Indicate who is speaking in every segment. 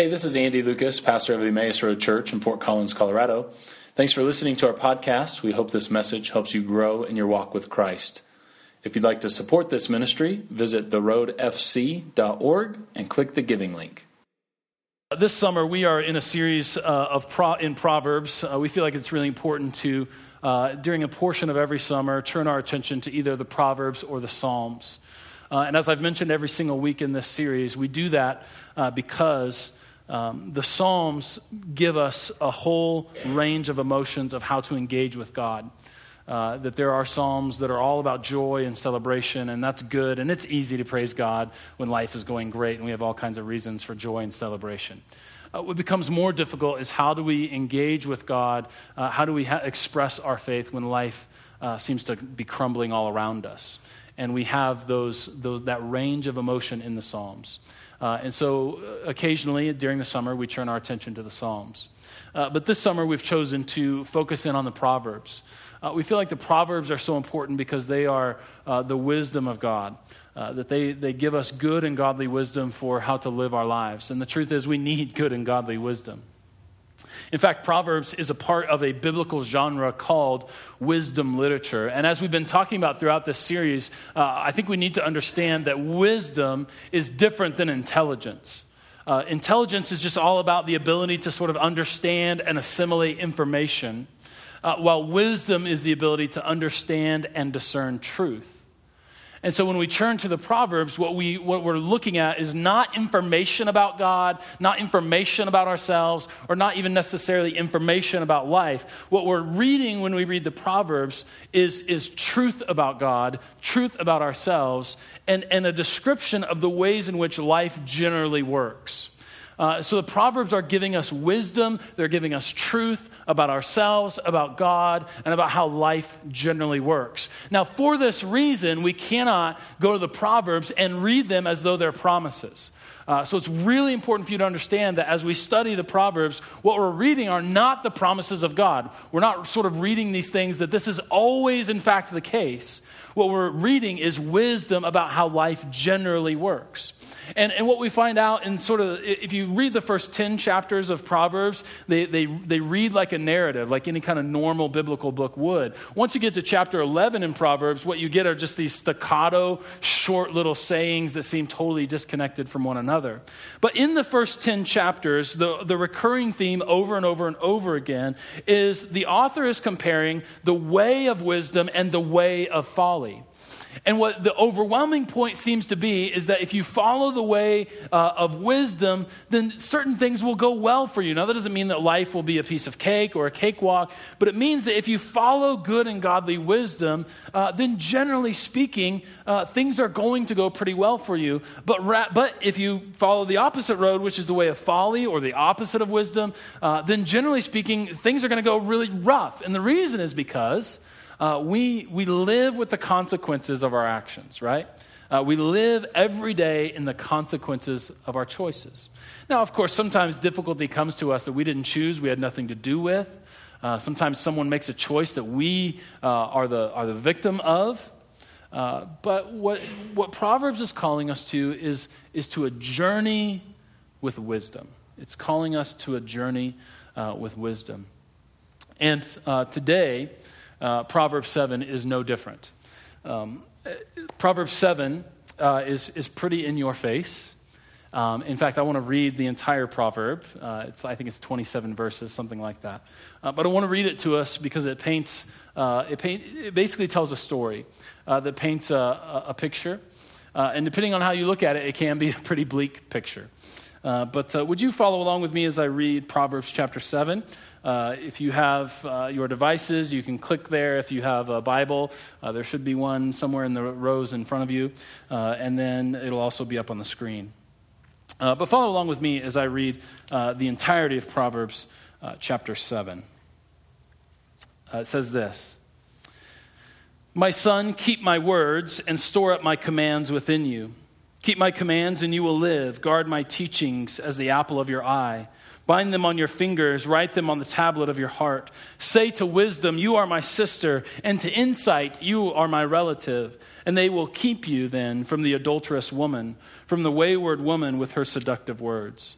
Speaker 1: Hey, this is Andy Lucas, pastor of Emmaus Road Church in Fort Collins, Colorado. Thanks for listening to our podcast. We hope this message helps you grow in your walk with Christ. If you'd like to support this ministry, visit theroadfc.org and click the giving link.
Speaker 2: This summer, we are in a series uh, of pro- in Proverbs. Uh, we feel like it's really important to, uh, during a portion of every summer, turn our attention to either the Proverbs or the Psalms. Uh, and as I've mentioned every single week in this series, we do that uh, because um, the Psalms give us a whole range of emotions of how to engage with God. Uh, that there are Psalms that are all about joy and celebration, and that's good. And it's easy to praise God when life is going great, and we have all kinds of reasons for joy and celebration. Uh, what becomes more difficult is how do we engage with God? Uh, how do we ha- express our faith when life uh, seems to be crumbling all around us? And we have those, those, that range of emotion in the Psalms. Uh, and so uh, occasionally during the summer, we turn our attention to the Psalms. Uh, but this summer, we've chosen to focus in on the Proverbs. Uh, we feel like the Proverbs are so important because they are uh, the wisdom of God, uh, that they, they give us good and godly wisdom for how to live our lives. And the truth is, we need good and godly wisdom. In fact, Proverbs is a part of a biblical genre called wisdom literature. And as we've been talking about throughout this series, uh, I think we need to understand that wisdom is different than intelligence. Uh, intelligence is just all about the ability to sort of understand and assimilate information, uh, while wisdom is the ability to understand and discern truth. And so when we turn to the Proverbs, what, we, what we're looking at is not information about God, not information about ourselves, or not even necessarily information about life. What we're reading when we read the Proverbs is, is truth about God, truth about ourselves, and, and a description of the ways in which life generally works. Uh, so the Proverbs are giving us wisdom, they're giving us truth about ourselves, about God, and about how life generally works. Now, for this reason, we cannot go to the Proverbs and read them as though they're promises. Uh, so it's really important for you to understand that as we study the Proverbs, what we're reading are not the promises of God. We're not sort of reading these things that this is always, in fact, the case. What we're reading is wisdom about how life generally works. And, and what we find out in sort of, if you read the first 10 chapters of Proverbs, they, they, they read like a narrative, like any kind of normal biblical book would. Once you get to chapter 11 in Proverbs, what you get are just these staccato, short little sayings that seem totally disconnected from one another. But in the first 10 chapters, the, the recurring theme over and over and over again is the author is comparing the way of wisdom and the way of folly. And what the overwhelming point seems to be is that if you follow the way uh, of wisdom, then certain things will go well for you. Now, that doesn't mean that life will be a piece of cake or a cakewalk, but it means that if you follow good and godly wisdom, uh, then generally speaking, uh, things are going to go pretty well for you. But, ra- but if you follow the opposite road, which is the way of folly or the opposite of wisdom, uh, then generally speaking, things are going to go really rough. And the reason is because uh, we, we live with the consequences of our actions, right? Uh, we live every day in the consequences of our choices. Now, of course, sometimes difficulty comes to us that we didn't choose, we had nothing to do with. Uh, sometimes someone makes a choice that we uh, are, the, are the victim of. Uh, but what, what Proverbs is calling us to is, is to a journey with wisdom. It's calling us to a journey uh, with wisdom. And today, uh, Proverbs 7 is no different. Um, Proverbs 7 uh, is, is pretty in your face. Um, in fact, I want to read the entire proverb. Uh, it's, I think it's 27 verses, something like that. Uh, but I want to read it to us because it paints, uh, it, paint, it basically tells a story uh, that paints a, a, picture. Uh, and depending on how you look at it, it can be a pretty bleak picture. Uh, but would you follow along with me as I read Proverbs chapter 7? Uh, if you have uh, your devices, you can click there. If you have a Bible, uh, there should be one somewhere in the rows in front of you, uh, and then it'll also be up on the screen. Uh, but follow along with me as I read uh, the entirety of Proverbs chapter 7. it says this My son, keep my words and store up my commands within you. Keep my commands and you will live. Guard my teachings as the apple of your eye. Bind them on your fingers, write them on the tablet of your heart. Say to wisdom, You are my sister, and to insight, You are my relative. And they will keep you then from the adulterous woman, from the wayward woman with her seductive words.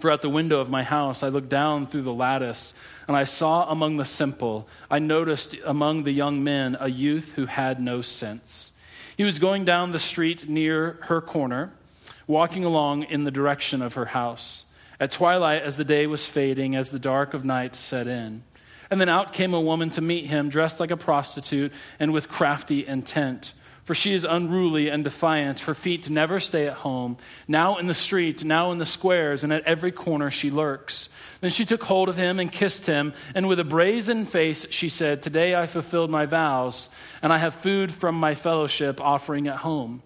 Speaker 2: For at the window of my house I looked down through the lattice, and I saw among the simple, I noticed among the young men a youth who had no sense. He was going down the street near her corner, walking along in the direction of her house. At twilight, as the day was fading, as the dark of night set in. And then out came a woman to meet him, dressed like a prostitute and with crafty intent for she is unruly and defiant. Her feet never stay at home. Now in the street, now in the squares, and at every corner she lurks. Then she took hold of him and kissed him, and with a brazen face she said, Today I fulfilled my vows, and I have food from my fellowship offering at home.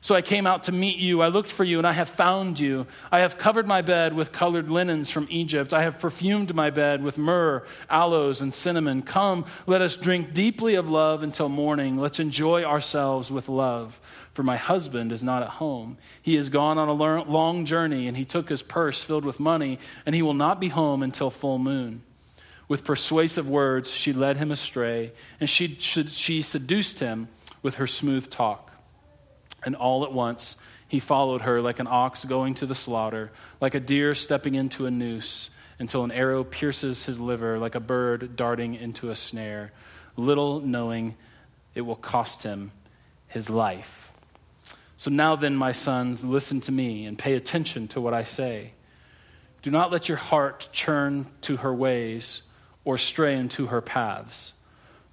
Speaker 2: So I came out to meet you. I looked for you, and I have found you. I have covered my bed with colored linens from Egypt. I have perfumed my bed with myrrh, aloes, and cinnamon. Come, let us drink deeply of love until morning. Let's enjoy ourselves with love. For my husband is not at home. He has gone on a long journey, and he took his purse filled with money, and he will not be home until full moon. With persuasive words, she led him astray, and she, she seduced him with her smooth talk. And all at once he followed her like an ox going to the slaughter, like a deer stepping into a noose, until an arrow pierces his liver, like a bird darting into a snare, little knowing it will cost him his life. So now then, my sons, listen to me and pay attention to what I say. Do not let your heart churn to her ways or stray into her paths.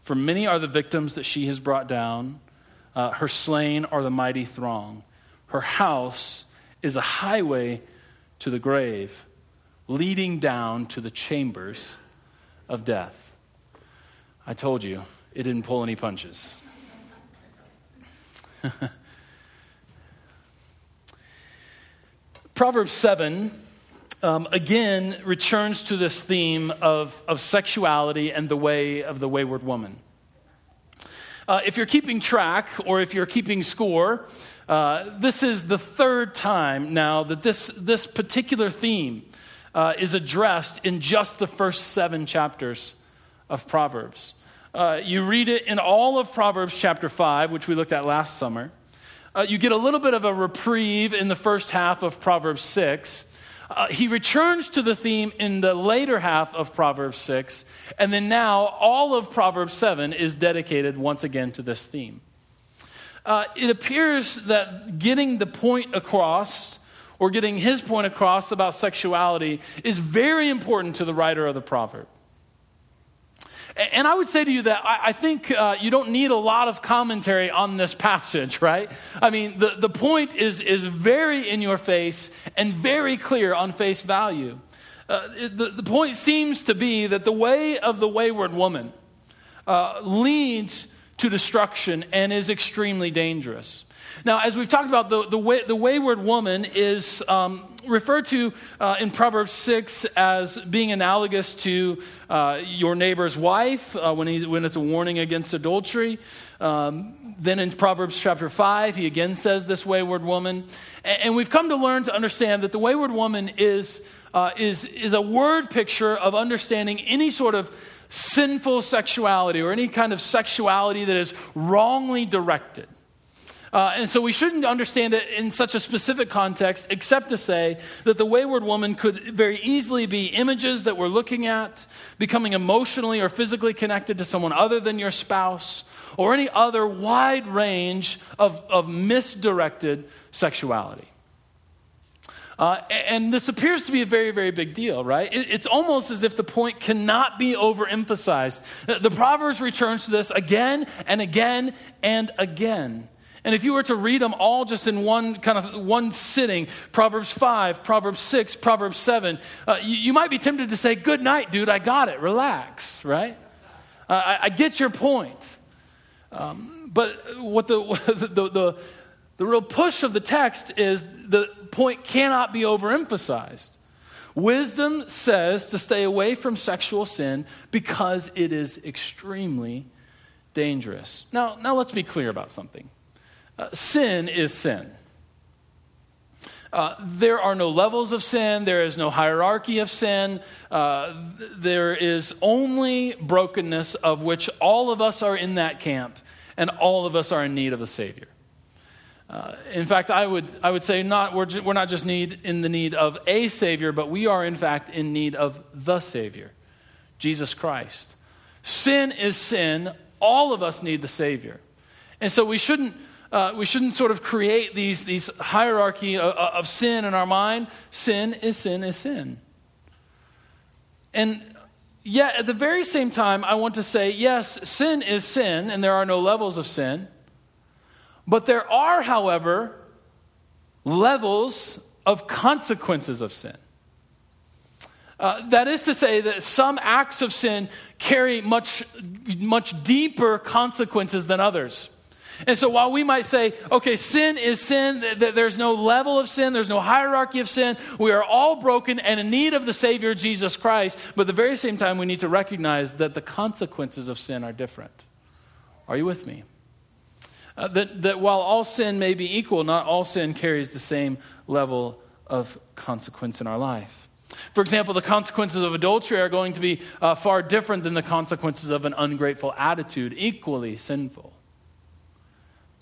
Speaker 2: For many are the victims that she has brought down uh, her slain are the mighty throng. Her house is a highway to the grave, leading down to the chambers of death. I told you, it didn't pull any punches. Proverbs 7 um, again returns to this theme of, of sexuality and the way of the wayward woman. Uh, if you're keeping track or if you're keeping score, uh, this is the third time now that this, this particular theme uh, is addressed in just the first seven chapters of Proverbs. Uh, you read it in all of Proverbs chapter 5, which we looked at last summer. Uh, you get a little bit of a reprieve in the first half of Proverbs 6. Uh, he returns to the theme in the later half of Proverbs 6, and then now all of Proverbs 7 is dedicated once again to this theme. Uh, it appears that getting the point across, or getting his point across about sexuality, is very important to the writer of the proverb. And I would say to you that I, think uh, you don't need a lot of commentary on this passage, right? I mean, the, the point is, is very in your face and very clear on face value. Uh, the, the point seems to be that the way of the wayward woman uh, leads to destruction and is extremely dangerous. Now, as we've talked about, the, the, way, the wayward woman is um, referred to uh, in Proverbs 6 as being analogous to uh, your neighbor's wife uh, when, he, when it's a warning against adultery. Um, then in Proverbs chapter 5, he again says this wayward woman. And, and we've come to learn to understand that the wayward woman is, uh, is, is a word picture of understanding any sort of sinful sexuality or any kind of sexuality that is wrongly directed. Uh, and so we shouldn't understand it in such a specific context, except to say that the wayward woman could very easily be images that we're looking at, becoming emotionally or physically connected to someone other than your spouse, or any other wide range of, of misdirected sexuality. Uh, and this appears to be a very, very big deal, right? It's almost as if the point cannot be overemphasized. The, Proverbs returns to this again and again and again. And if you were to read them all just in one kind of one sitting, Proverbs 5, Proverbs 6, Proverbs 7, uh, you, you, might be tempted to say, Good night, dude, I got it, relax, right? Uh, I, I, get your point. Um, but what the, the, the, the real push of the text is the point cannot be overemphasized. Wisdom says to stay away from sexual sin because it is extremely dangerous. Now, now let's be clear about something. Uh, sin is sin. Uh, there are no levels of sin. There is no hierarchy of sin. Uh, there is only brokenness, of which all of us are in that camp, and all of us are in need of a Savior. Uh, in fact, I would, I would say not, we're, ju- we're not just need, in the need of a Savior, but we are, in fact, in need of the Savior, Jesus Christ. Sin is sin. All of us need the Savior. And so we shouldn't, uh, we shouldn't sort of create these, these hierarchy of, of sin in our mind. Sin is sin is sin. And yet, at the very same time, I want to say yes, sin is sin, and there are no levels of sin. But there are, however, levels of consequences of sin. Uh, that is to say, that some acts of sin carry much, much deeper consequences than others. And so while we might say, okay, sin is sin, that there's no level of sin, there's no hierarchy of sin, we are all broken and in need of the Savior Jesus Christ, but at the very same time, we need to recognize that the consequences of sin are different. Are you with me? Uh, that, that while all sin may be equal, not all sin carries the same level of consequence in our life. For example, the consequences of adultery are going to be uh, far different than the consequences of an ungrateful attitude, equally sinful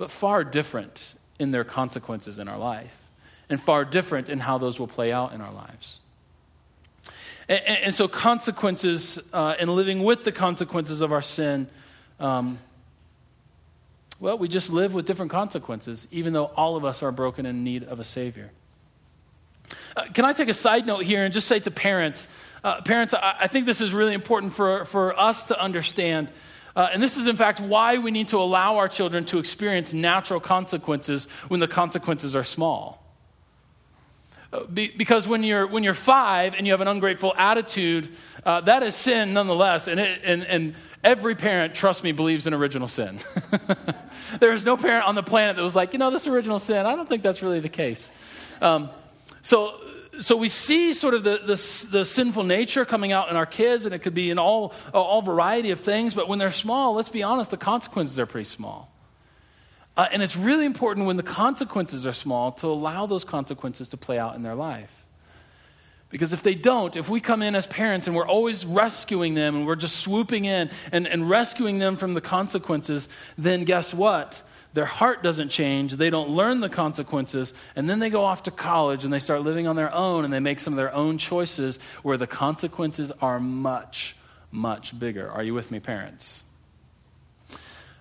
Speaker 2: but far different in their consequences in our life, and far different in how those will play out in our lives. And, and so, consequences uh, and living with the consequences of our sin, um, well, we just live with different consequences, even though all of us are broken in need of a Savior. Uh, can I take a side note here and just say to parents, uh, parents, I, I, think this is really important for, for us to understand uh, and this is, in fact, why we need to allow our children to experience natural consequences when the consequences are small. Uh, be, because when you're, when you're five and you have an ungrateful attitude, uh, that is sin nonetheless. And, it, and, and every parent, trust me, believes in original sin. there is no parent on the planet that was like, you know, this original sin, I don't think that's really the case. Um, so, so we see sort of the, the, the, sinful nature coming out in our kids, and it could be in all, all variety of things, but when they're small, let's be honest, the consequences are pretty small. Uh, and it's really important when the consequences are small to allow those consequences to play out in their life. Because if they don't, if we come in as parents and we're always rescuing them and we're just swooping in and, and rescuing them from the consequences, then guess what? Their heart doesn't change, they don't learn the consequences, and then they go off to college and they start living on their own and they make some of their own choices where the consequences are much, much bigger. Are you with me, parents?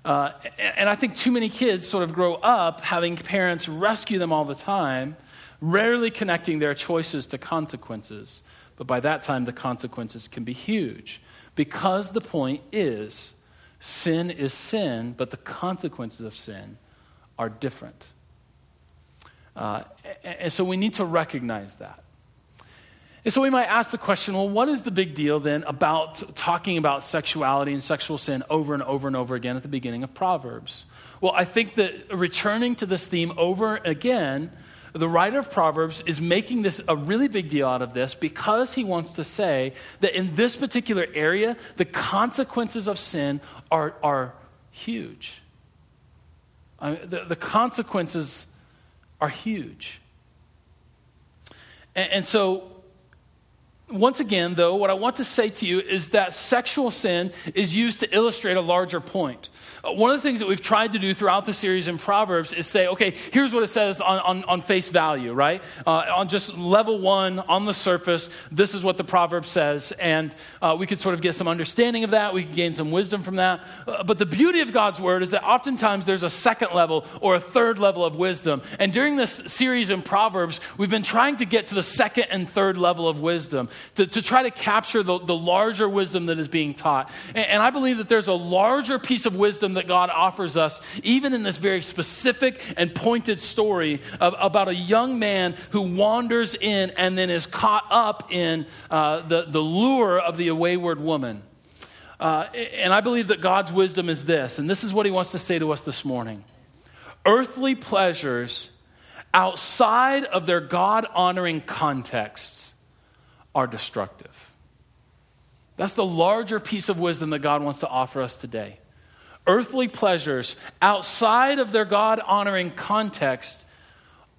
Speaker 2: Uh, and I think too many kids sort of grow up having parents rescue them all the time, rarely connecting their choices to consequences. But by that time, the consequences can be huge. Because the point is, Sin is sin, but the consequences of sin are different. Uh, and so we need to recognize that. And so we might ask the question well, what is the big deal then about talking about sexuality and sexual sin over and over and over again at the beginning of Proverbs? Well, I think that returning to this theme over again the writer of Proverbs is making this a really big deal out of this because he wants to say that in this particular area, the consequences of sin are, are huge. I mean, the, the consequences are huge. And, and so, once again, though, what I want to say to you is that sexual sin is used to illustrate a larger point. One of the things that we've tried to do throughout the series in Proverbs is say, okay, here's what it says on, on, on face value, right? Uh, on just level one, on the surface, this is what the Proverb says. And uh, we could sort of get some understanding of that. We can gain some wisdom from that. Uh, but the beauty of God's word is that oftentimes there's a second level or a third level of wisdom. And during this series in Proverbs, we've been trying to get to the second and third level of wisdom to, to try to capture the, the larger wisdom that is being taught. And, and I believe that there's a larger piece of wisdom wisdom that God offers us, even in this very specific and pointed story of, about a young man who wanders in and then is caught up in uh, the, the lure of the wayward woman. Uh, and I believe that God's wisdom is this, and this is what he wants to say to us this morning earthly pleasures outside of their God honoring contexts are destructive. That's the larger piece of wisdom that God wants to offer us today earthly pleasures outside of their God honoring context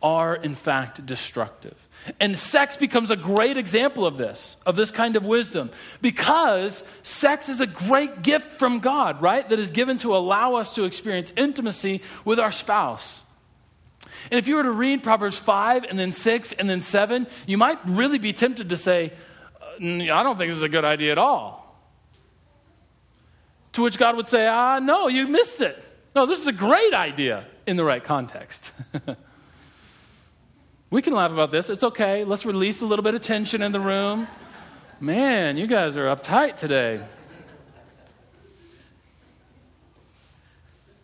Speaker 2: are in fact destructive. And sex becomes a great example of this, of this kind of wisdom, because sex is a great gift from God, right? That is given to allow us to experience intimacy with our spouse. And if you were to read Proverbs 5 and then 6 and then 7, you might really be tempted to say, uh, I don't think this is a good idea at all. To which God would say, Ah, no, you missed it. No, this is a great idea in the right context. we can laugh about this. It's okay. Let's release a little bit of tension in the room. Man, you guys are uptight today.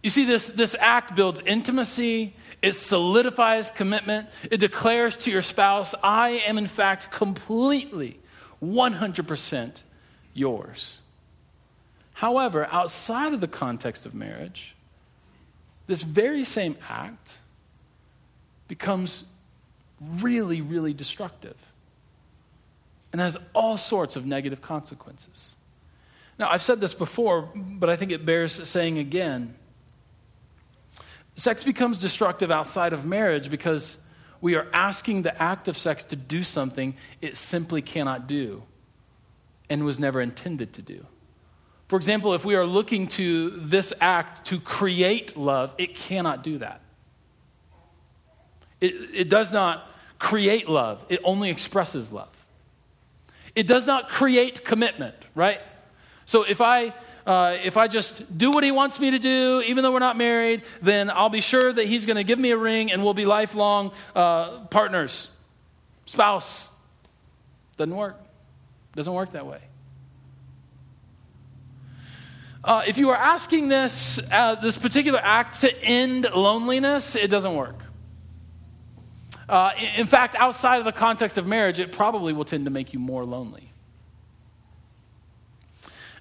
Speaker 2: You see, this, this act builds intimacy, it solidifies commitment, it declares to your spouse, I am in fact completely, 100% yours. However, outside of the context of marriage, this very same act becomes really, really destructive and has all sorts of negative consequences. Now, I've said this before, but I think it bears saying again. Sex becomes destructive outside of marriage because we are asking the act of sex to do something it simply cannot do and was never intended to do. For example, if we are looking to this act to create love, it cannot do that. It, it does not create love, it only expresses love. It does not create commitment, right? So if I uh, if I just do what he wants me to do, even though we're not married, then I'll be sure that he's going to give me a ring and we'll be lifelong uh, partners, spouse. Doesn't work. Doesn't work that way. Uh, if you are asking this, uh, this particular act to end loneliness, it doesn't work. Uh, in fact, outside of the context of marriage, it probably will tend to make you more lonely.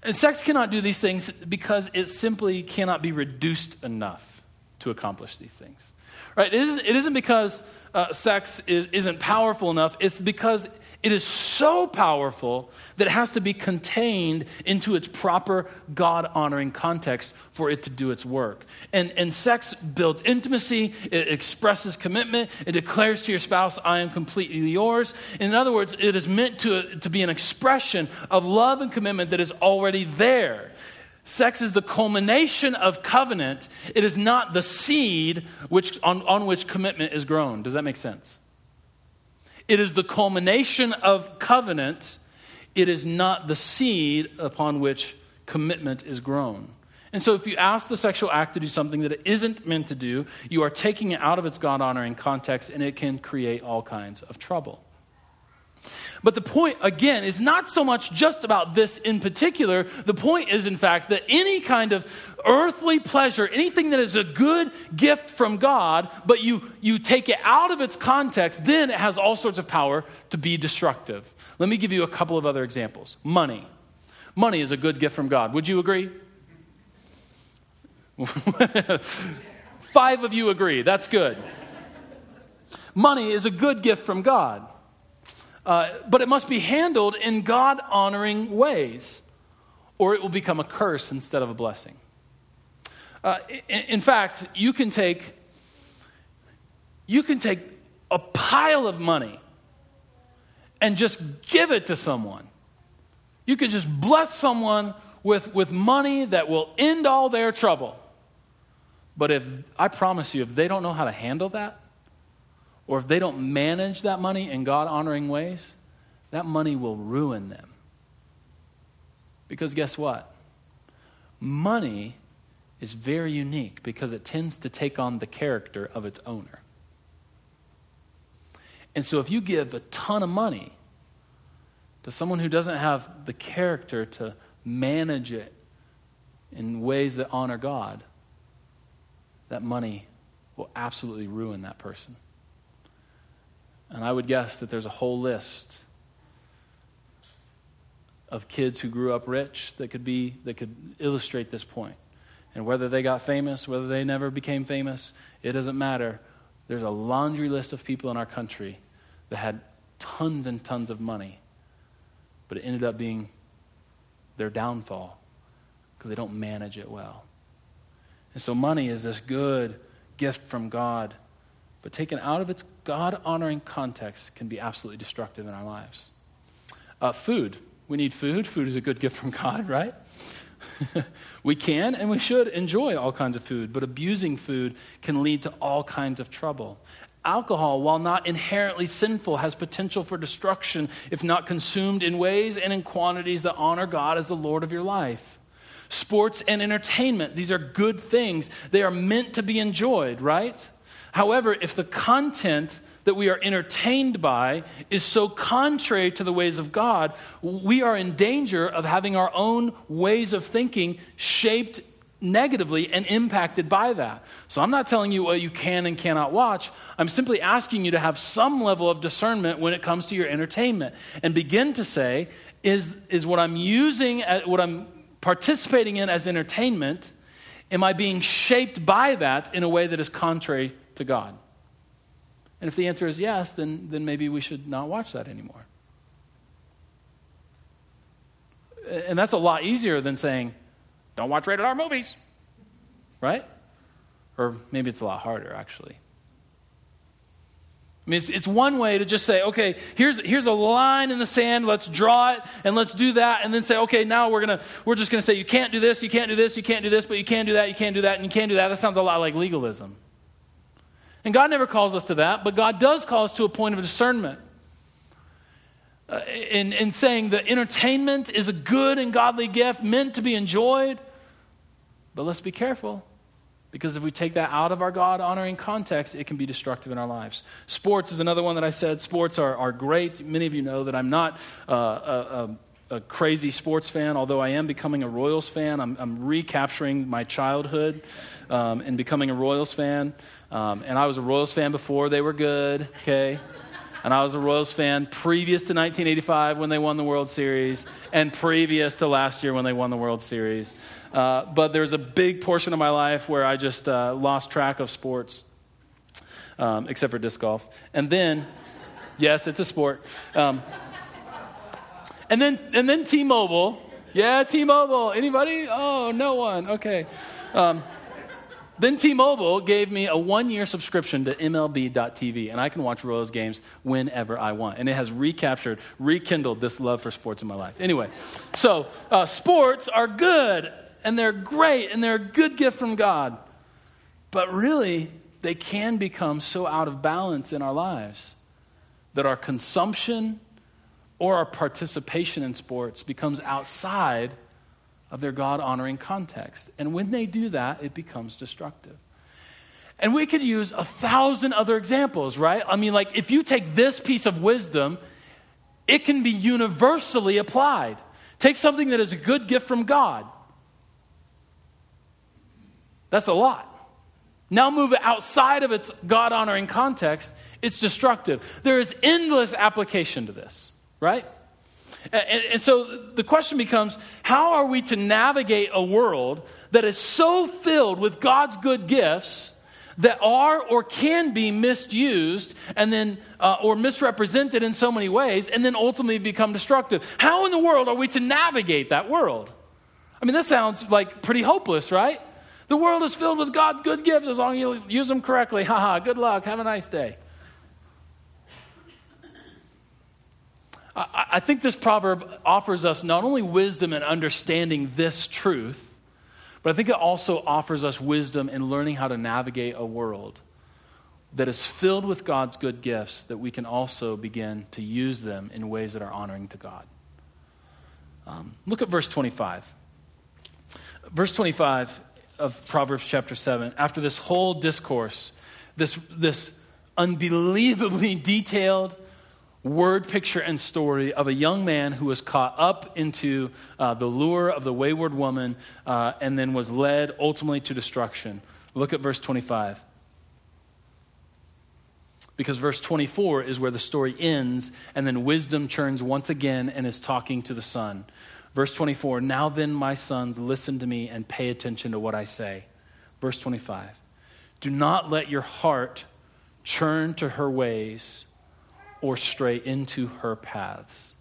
Speaker 2: And sex cannot do these things because it simply cannot be reduced enough to accomplish these things. Right? It, is, it isn't because uh, sex is, isn't powerful enough, it's because it is so powerful that it has to be contained into its proper God honoring context for it to do its work. And, and sex builds intimacy, it expresses commitment, it declares to your spouse, I am completely yours. In other words, it is meant to, to be an expression of love and commitment that is already there. Sex is the culmination of covenant. It is not the seed which, on, on which commitment is grown. Does that make sense? It is the culmination of covenant. It is not the seed upon which commitment is grown. And so, if you ask the sexual act to do something that it isn't meant to do, you are taking it out of its God honoring context, and it can create all kinds of trouble. But the point, again, is not so much just about this in particular. The point is, in fact, that any kind of earthly pleasure, anything that is a good gift from God, but you, you take it out of its context, then it has all sorts of power to be destructive. Let me give you a couple of other examples. Money. Money is a good gift from God. Would you agree? Five of you agree. That's good. Money is a good gift from God. Uh, but it must be handled in God honoring ways, or it will become a curse instead of a blessing. Uh, in, in fact, you can take you can take a pile of money and just give it to someone. You could just bless someone with, with money that will end all their trouble. But if I promise you, if they don't know how to handle that, or if they don't manage that money in God honoring ways, that money will ruin them. Because guess what? Money is very unique because it tends to take on the character of its owner. And so if you give a ton of money to someone who doesn't have the character to manage it in ways that honor God, that money will absolutely ruin that person. And I would guess that there's a whole list of kids who grew up rich that could be that could illustrate this point. And whether they got famous, whether they never became famous, it doesn't matter. There's a laundry list of people in our country that had tons and tons of money, but it ended up being their downfall because they don't manage it well. And so money is this good gift from God but taken out of its God honoring context can be absolutely destructive in our lives. Uh, food. We need food. Food is a good gift from God, right? we can and we should enjoy all kinds of food, but abusing food can lead to all kinds of trouble. Alcohol, while not inherently sinful, has potential for destruction if not consumed in ways and in quantities that honor God as the Lord of your life. Sports and entertainment, these are good things. They are meant to be enjoyed, right? However, if the content that we are entertained by is so contrary to the ways of God, we are in danger of having our own ways of thinking shaped negatively and impacted by that. So I'm not telling you what you can and cannot watch. I'm simply asking you to have some level of discernment when it comes to your entertainment and begin to say, is, is what I'm using, uh, what I'm participating in as entertainment, am I being shaped by that in a way that is contrary to God? And if the answer is yes, then, then maybe we should not watch that anymore. And that's a lot easier than saying, don't watch rated R movies, right? Or maybe it's a lot harder, actually. I mean, it's, it's one way to just say, okay, here's, here's a line in the sand, let's draw it, and let's do that, and then say, okay, now we're, gonna, we're just going to say, you can't do this, you can't do this, you can't do this, but you can do that, you can't do that, and you can't do that. That sounds a lot like legalism. And God never calls us to that, but God does call us to a point of discernment. Uh, in, in saying that entertainment is a good and godly gift meant to be enjoyed, but let's be careful. Because if we take that out of our God honoring context, it can be destructive in our lives. Sports is another one that I said. Sports are, are great. Many of you know that I'm not uh, a, a, a, crazy sports fan, although I am becoming a Royals fan. I'm, I'm recapturing my childhood um, and becoming a Royals fan. Um, and I was a Royals fan before they were good, okay? And I was a Royals fan previous to 1985 when they won the World Series, and previous to last year when they won the World Series. Uh, but there's a big portion of my life where I just uh, lost track of sports, um, except for disc golf. And then, yes, it's a sport. Um, and then, and then T-Mobile. Yeah, T-Mobile. Anybody? Oh, no one. Okay. Um, then T Mobile gave me a one year subscription to MLB.tv, and I can watch Royals games whenever I want. And it has recaptured, rekindled this love for sports in my life. Anyway, so uh, sports are good, and they're great, and they're a good gift from God. But really, they can become so out of balance in our lives that our consumption or our participation in sports becomes outside of their God honoring context. And when they do that, it becomes destructive. And we could use a thousand other examples, right? I mean, like, if you take this piece of wisdom, it can be universally applied. Take something that is a good gift from God. That's a lot. Now move it outside of its God honoring context, it's destructive. There is endless application to this, right? And, and, so the question becomes how are we to navigate a world that is so filled with God's good gifts that are or can be misused and then uh, or misrepresented in so many ways and then ultimately become destructive? How in the world are we to navigate that world? I mean, this sounds like pretty hopeless, right? The world is filled with God's good gifts as long as you use them correctly. Haha, good luck. Have a nice day. I think this proverb offers us not only wisdom in understanding this truth, but I think it also offers us wisdom in learning how to navigate a world that is filled with God's good gifts, that we can also begin to use them in ways that are honoring to God. Um, look at verse 25. Verse 25 of Proverbs chapter 7. After this whole discourse, this, this unbelievably detailed, word picture and story of a young man who was caught up into uh, the lure of the wayward woman uh, and then was led ultimately to destruction. Look at verse 25. Because verse 24 is where the story ends, and then wisdom turns once again and is talking to the son. Verse 24 Now then, my sons, listen to me and pay attention to what I say. Verse 25 Do not let your heart churn to her ways or stray into her paths.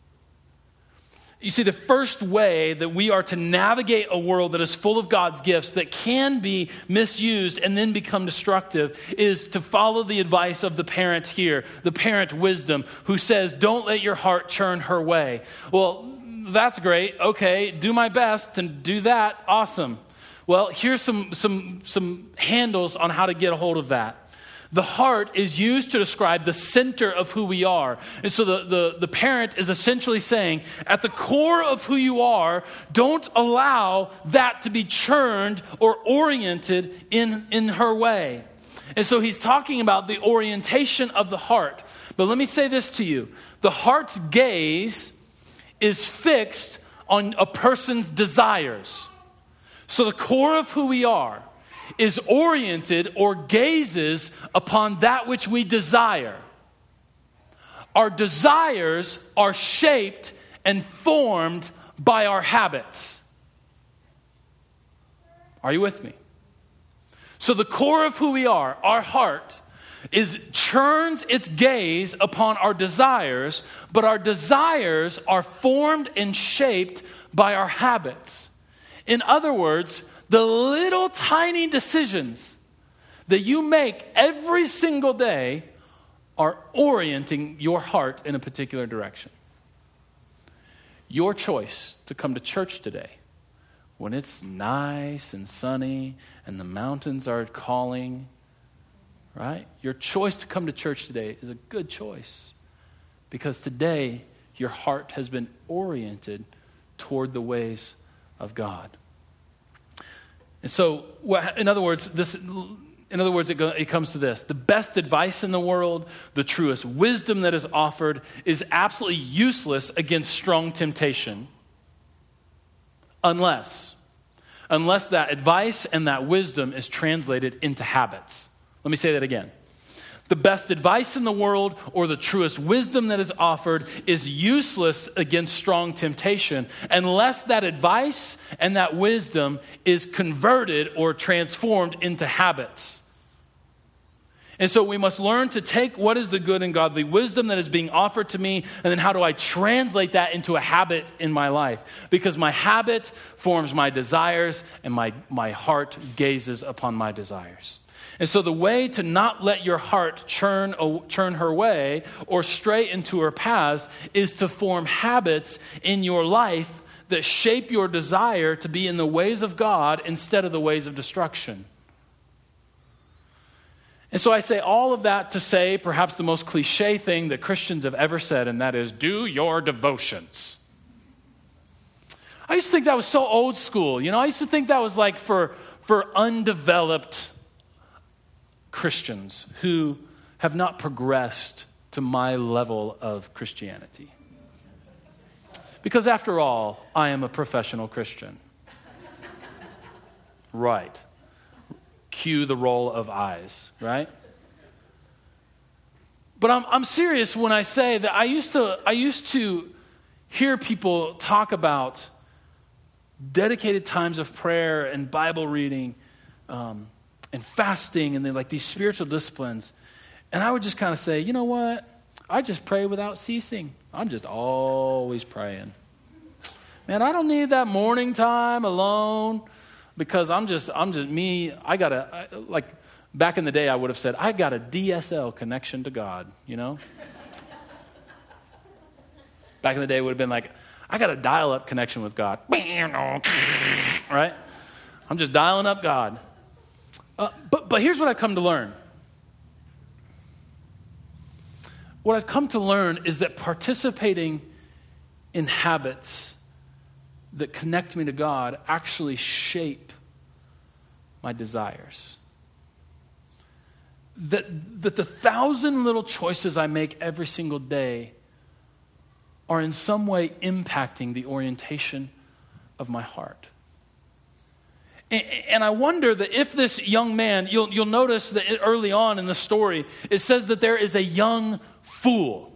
Speaker 2: You see, the first way that we are to navigate a world that is full of God's gifts that can be misused and then become destructive is to follow the advice of the parent here, the parent wisdom, who says, Don't let your heart churn her way. Well, that's great. Okay, do my best and do that. Awesome. Well, here's some, some, some handles on how to get a hold of that. The heart is used to describe the center of who we are. And so the, the, the parent is essentially saying, at the core of who you are, don't allow that to be churned or oriented in, in her way. And so he's talking about the orientation of the heart. But let me say this to you the heart's gaze is fixed on a person's desires. So the core of who we are is oriented or gazes upon that which we desire. Our desires are shaped and formed by our habits. Are you with me? So, the core of who we are, our heart, is churns its gaze upon our desires, but our desires are formed and shaped by our habits. In other words, the little tiny decisions that you make every single day are orienting your heart in a particular direction. Your choice to come to church today, when it's nice and sunny and the mountains are calling, right? Your choice to come to church today is a good choice because today your heart has been oriented toward the ways of God. And so, in other words, this, in other words, it, go, it comes to this the best advice in the world, the truest wisdom that is offered, is absolutely useless against strong temptation unless unless that advice and that wisdom is translated into habits. Let me say that again. The best advice in the world or the truest wisdom that is offered is useless against strong temptation unless that advice and that wisdom is converted or transformed into habits. And so we must learn to take what is the good and godly wisdom that is being offered to me, and then how do I translate that into a habit in my life? Because my habit forms my desires, and my, my heart gazes upon my desires. And so, the way to not let your heart churn, churn her way or stray into her paths is to form habits in your life that shape your desire to be in the ways of God instead of the ways of destruction. And so I say all of that to say perhaps the most cliche thing that Christians have ever said, and that is do your devotions. I used to think that was so old school. You know, I used to think that was like for, for undeveloped Christians who have not progressed to my level of Christianity. Because after all, I am a professional Christian. Right. Cue the roll of eyes, right? But I'm, I'm serious when I say that I used to, I used to hear people talk about dedicated times of prayer and Bible reading. Um, and fasting and then like these spiritual disciplines. And I would just kind of say, you know what? I just pray without ceasing. I'm just always praying. Man, I don't need that morning time alone because I'm just, I'm just me. I got a, like, back in the day, I would have said, I got a DSL connection to God, you know? back in the day, would have been like, I got a dial up connection with God. right? I'm just dialing up God. Uh, but, but here's what I've come to learn. What I've come to learn is that participating in habits that connect me to God actually shape my desires. That, that the thousand little choices I make every single day are in some way impacting the orientation of my heart. And I wonder that if this young man, you'll, you'll notice that early on in the story, it says that there is a young fool.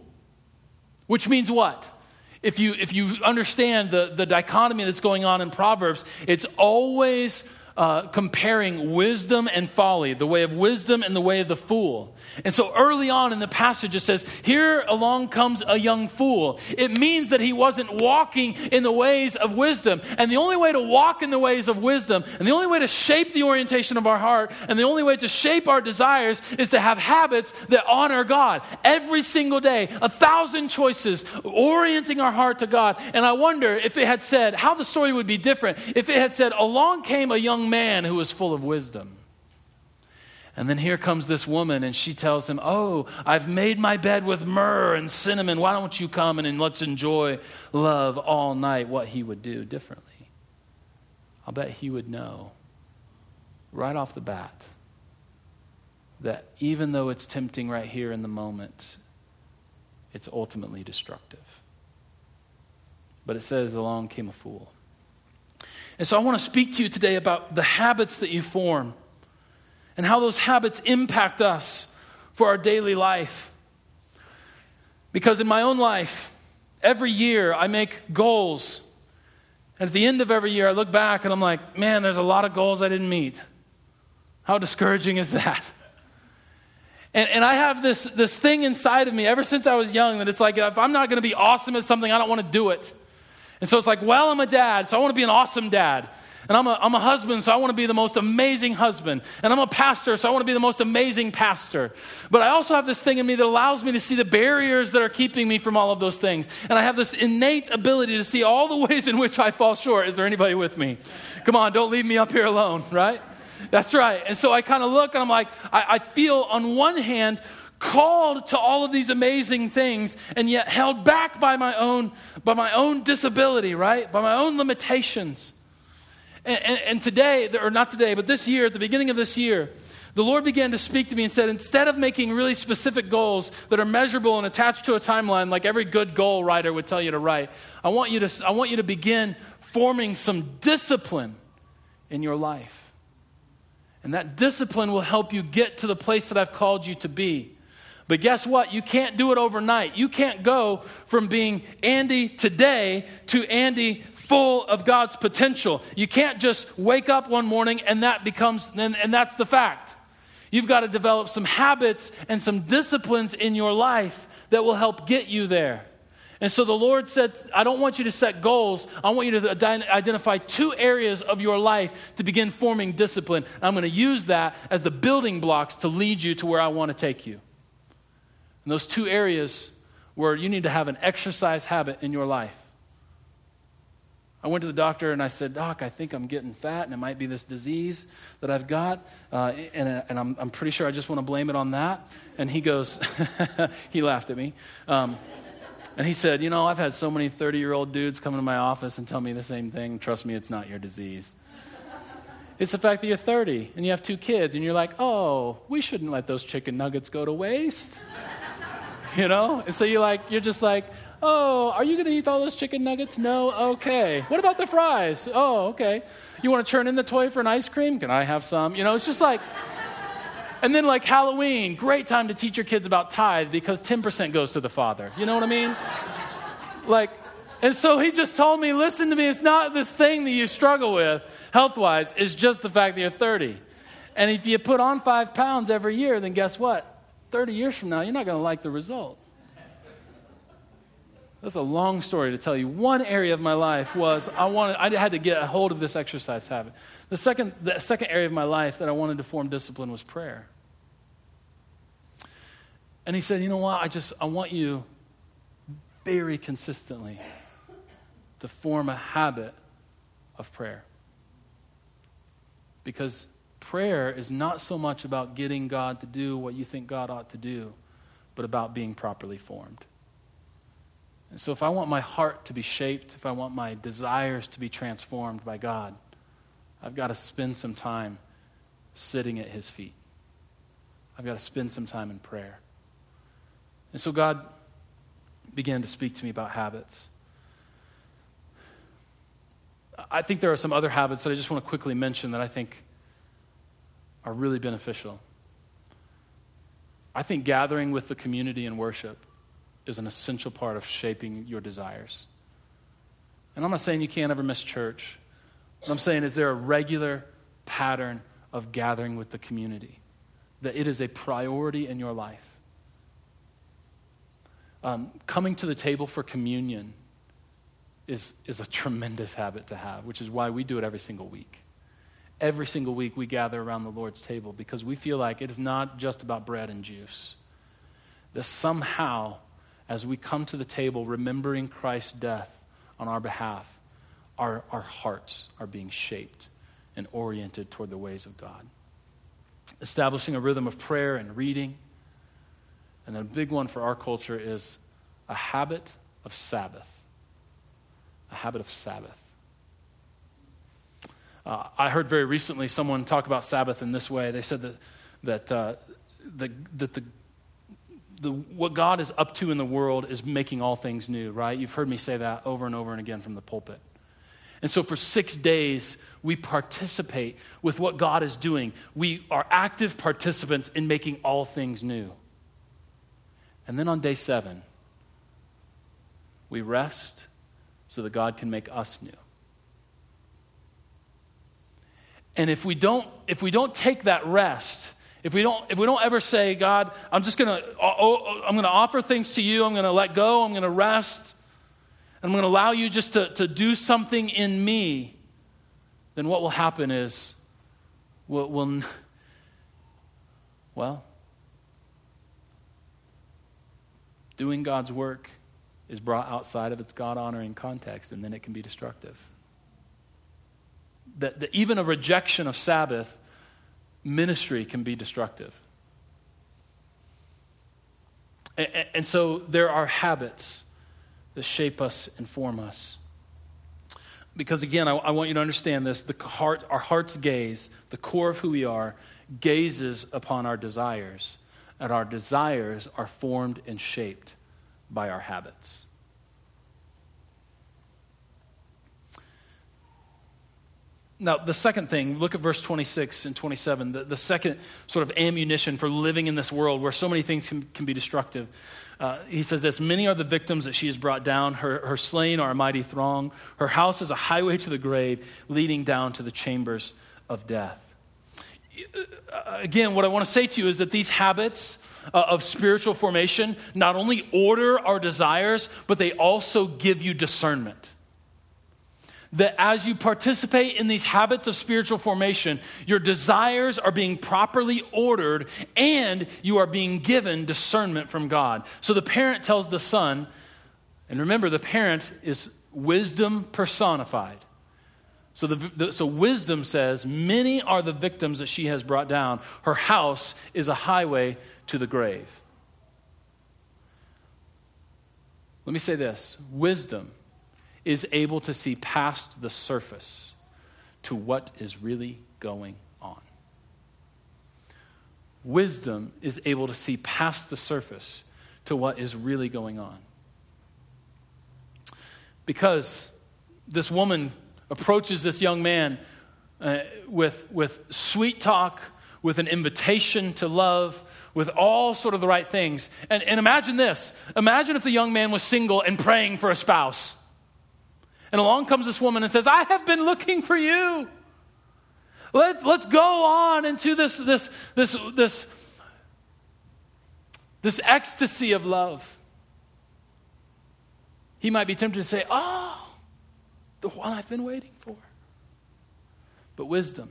Speaker 2: Which means what? If you, if you understand the, the dichotomy that's going on in Proverbs, it's always uh, comparing wisdom and folly, the way of wisdom and the way of the fool. And so early on in the passage, it says, Here along comes a young fool. It means that he wasn't walking in the ways of wisdom. And the only way to walk in the ways of wisdom, and the only way to shape the orientation of our heart, and the only way to shape our desires is to have habits that honor God. Every single day, a thousand choices orienting our heart to God. And I wonder if it had said, how the story would be different if it had said, Along came a young man who was full of wisdom. And then here comes this woman, and she tells him, Oh, I've made my bed with myrrh and cinnamon. Why don't you come and let's enjoy love all night? What he would do differently. I'll bet he would know right off the bat that even though it's tempting right here in the moment, it's ultimately destructive. But it says, Along came a fool. And so I want to speak to you today about the habits that you form and how those habits impact us for our daily life. Because in my own life, every year I make goals. And at the end of every year, I look back and I'm like, man, there's a lot of goals I didn't meet. How discouraging is that? And, and I have this, this thing inside of me ever since I was young that it's like, if I'm not going to be awesome at something, I don't want to do it. And so it's like, well, I'm a dad, so I want to be an awesome dad. And I'm a, I'm a husband, so I want to be the most amazing husband. And I'm a pastor, so I want to be the most amazing pastor. But I also have this thing in me that allows me to see the barriers that are keeping me from all of those things. And I have this innate ability to see all the ways in which I fall short. Is there anybody with me? Come on, don't leave me up here alone, right? That's right. And so I kind of look and I'm like, I, I feel on one hand, called to all of these amazing things and yet held back by my own by my own disability right? By my own limitations. And, and, and, today or not today but this year at the beginning of this year the lord began to speak to me and said instead of making really specific goals that are measurable and attached to a timeline like every good goal writer would tell you to write i want you to i want you to begin forming some discipline in your life. And that discipline will help you get to the place that i've called you to be but guess what? You can't do it overnight. You can't go from being Andy today to Andy full of God's potential. You can't just wake up one morning and that becomes, and, and that's the fact. You've got to develop some habits and some disciplines in your life that will help get you there. And so the Lord said, I don't want you to set goals. I want you to identify two areas of your life to begin forming discipline. I'm going to use that as the building blocks to lead you to where I want to take you. And those two areas where you need to have an exercise habit in your life. I went to the doctor and I said, Doc, I think I'm getting fat and it might be this disease that I've got. Uh, and and I'm, I'm pretty sure I just want to blame it on that. And he goes, he laughed at me. Um, and he said, You know, I've had so many 30 year old dudes come into my office and tell me the same thing. Trust me, it's not your disease. It's the fact that you're 30 and you have two kids and you're like, Oh, we shouldn't let those chicken nuggets go to waste. you know? And so you're like, you're just like, oh, are you going to eat all those chicken nuggets? No? Okay. What about the fries? Oh, okay. You want to turn in the toy for an ice cream? Can I have some? You know, it's just like, and then like Halloween, great time to teach your kids about tithe because 10% goes to the father. You know what I mean? like, and so he just told me, listen to me, it's not this thing that you struggle with health wise, it's just the fact that you're 30. And if you put on five pounds every year, then guess what? 30 years from now, you're not going to like the result. That's a long story to tell you. One area of my life was I wanted I had to get a hold of this exercise habit. The second the second area of my life that I wanted to form discipline was prayer. And he said, "You know what? I just I want you very consistently to form a habit of prayer. Because prayer is not so much about getting God to do what you think God ought to do, but about being properly formed. And so, if I want my heart to be shaped, if I want my desires to be transformed by God, I've got to spend some time sitting at His feet. I've got to spend some time in prayer. And so, God began to speak to me about habits. I think there are some other habits that I just want to quickly mention that I think are really beneficial. I think gathering with the community in worship is an essential part of shaping your desires. And I'm not saying you can't ever miss church. What I'm saying is there a regular pattern of gathering with the community, that it is a priority in your life. Um, coming to the table for communion is, is a tremendous habit to have, which is why we do it every single week. Every single week we gather around the Lord's table because we feel like it is not just about bread and juice. That somehow, as we come to the table remembering Christ's death on our behalf, our, our hearts are being shaped and oriented toward the ways of God. Establishing a rhythm of prayer and reading. And then a big one for our culture is a habit of Sabbath. A habit of Sabbath. Uh, I heard very recently someone talk about Sabbath in this way. They said that, that, uh, the, that the, the, what God is up to in the world is making all things new, right? You've heard me say that over and over and again from the pulpit. And so for six days, we participate with what God is doing. We are active participants in making all things new. And then on day seven, we rest so that God can make us new. And if we don't, if we don't take that rest, if we don't, if we don't ever say, God, I'm just gonna, oh, I'm gonna offer things to you, I'm gonna let go, I'm gonna rest, and I'm gonna allow you just to, to do something in me, then what will happen is, we'll, we'll well, doing God's work is brought outside of its God honoring context, and then it can be destructive that, that even a rejection of Sabbath ministry can be destructive. And, and so there are habits that shape us and form us. Because again, I, I, want you to understand this the heart, our heart's gaze, the core of who we are, gazes upon our desires, and our desires are formed and shaped by our habits. Now, the second thing, look at verse 26 and 27, the, the second sort of ammunition for living in this world where so many things can, can be destructive. Uh, he says this Many are the victims that she has brought down. Her, her slain are a mighty throng. Her house is a highway to the grave, leading down to the chambers of death. Uh, again, what I want to say to you is that these habits uh, of spiritual formation not only order our desires, but they also give you discernment that as you participate in these habits of spiritual formation, your desires are being properly ordered and you are being given discernment from God. So the parent tells the son, and remember, the parent is wisdom personified. So, the, the, so wisdom says, Many are the victims that she has brought down. Her house is a highway to the grave. Let me say this wisdom is able to see past the surface to what is really going on. Wisdom is able to see past the surface to what is really going on. Because this woman approaches this young man uh, with, with sweet talk, with an invitation to love, with all sort of the right things. And, and imagine this imagine if the young man was single and praying for a spouse. And along comes this woman and says, I have been looking for you. Let's, let's go on into this, this, this, this, this ecstasy of love. He might be tempted to say, Oh, the one I've been waiting for. But wisdom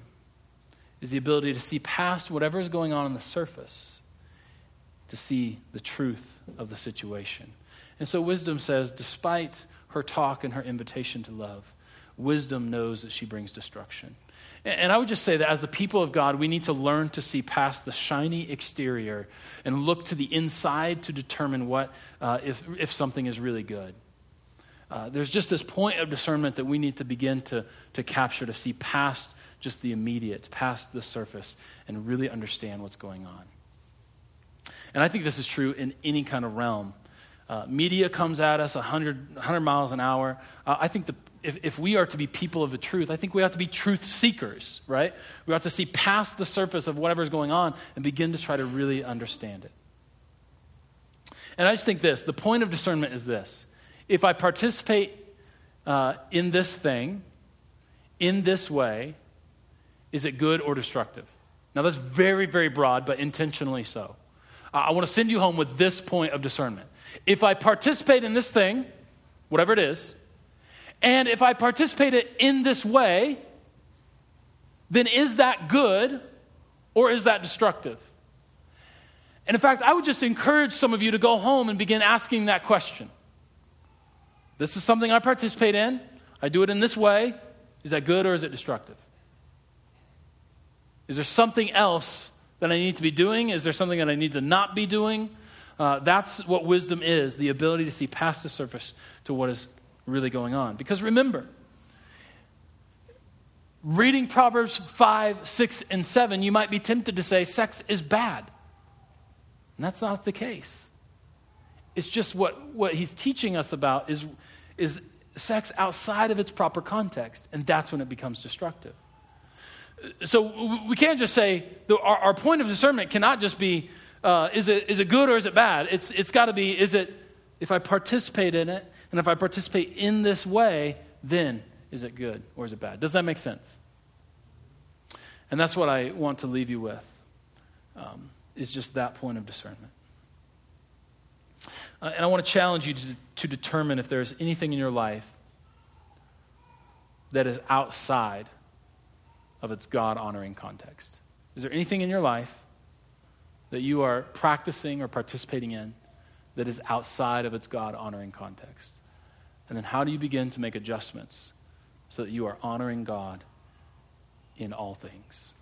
Speaker 2: is the ability to see past whatever is going on on the surface, to see the truth of the situation. And so wisdom says, despite her talk and her invitation to love. Wisdom knows that she brings destruction. And I would just say that as the people of God, we need to learn to see past the shiny exterior and look to the inside to determine what, uh, if, if something is really good. Uh, there's just this point of discernment that we need to begin to, to capture to see past just the immediate, past the surface, and really understand what's going on. And I think this is true in any kind of realm uh, media comes at us 100, 100 miles an hour. Uh, I think the, if, if we are to be people of the truth, I think we have to be truth seekers, right? We have to see past the surface of whatever's going on and begin to try to really understand it. And I just think this the point of discernment is this if I participate uh, in this thing, in this way, is it good or destructive? Now, that's very, very broad, but intentionally so. I want to send you home with this point of discernment. If I participate in this thing, whatever it is, and if I participate in this way, then is that good or is that destructive? And in fact, I would just encourage some of you to go home and begin asking that question. This is something I participate in. I do it in this way. Is that good or is it destructive? Is there something else that I need to be doing? Is there something that I need to not be doing? Uh, that's what wisdom is the ability to see past the surface to what is really going on. Because remember, reading Proverbs 5, 6, and 7, you might be tempted to say sex is bad. And that's not the case. It's just what, what he's teaching us about is, is sex outside of its proper context, and that's when it becomes destructive. So we can't just say, our, our, point of discernment cannot just be, uh, is, it, is it good or is it bad? It's, it's got to be, is it, if I participate in it, and if I participate in this way, then is it good or is it bad? Does that make sense? And that's what I want to leave you with, um, is just that point of discernment. Uh, and I want to challenge you to, to determine if there's anything in your life that is outside of its God honoring context. Is there anything in your life that you are practicing or participating in that is outside of its God honoring context? And then how do you begin to make adjustments so that you are honoring God in all things?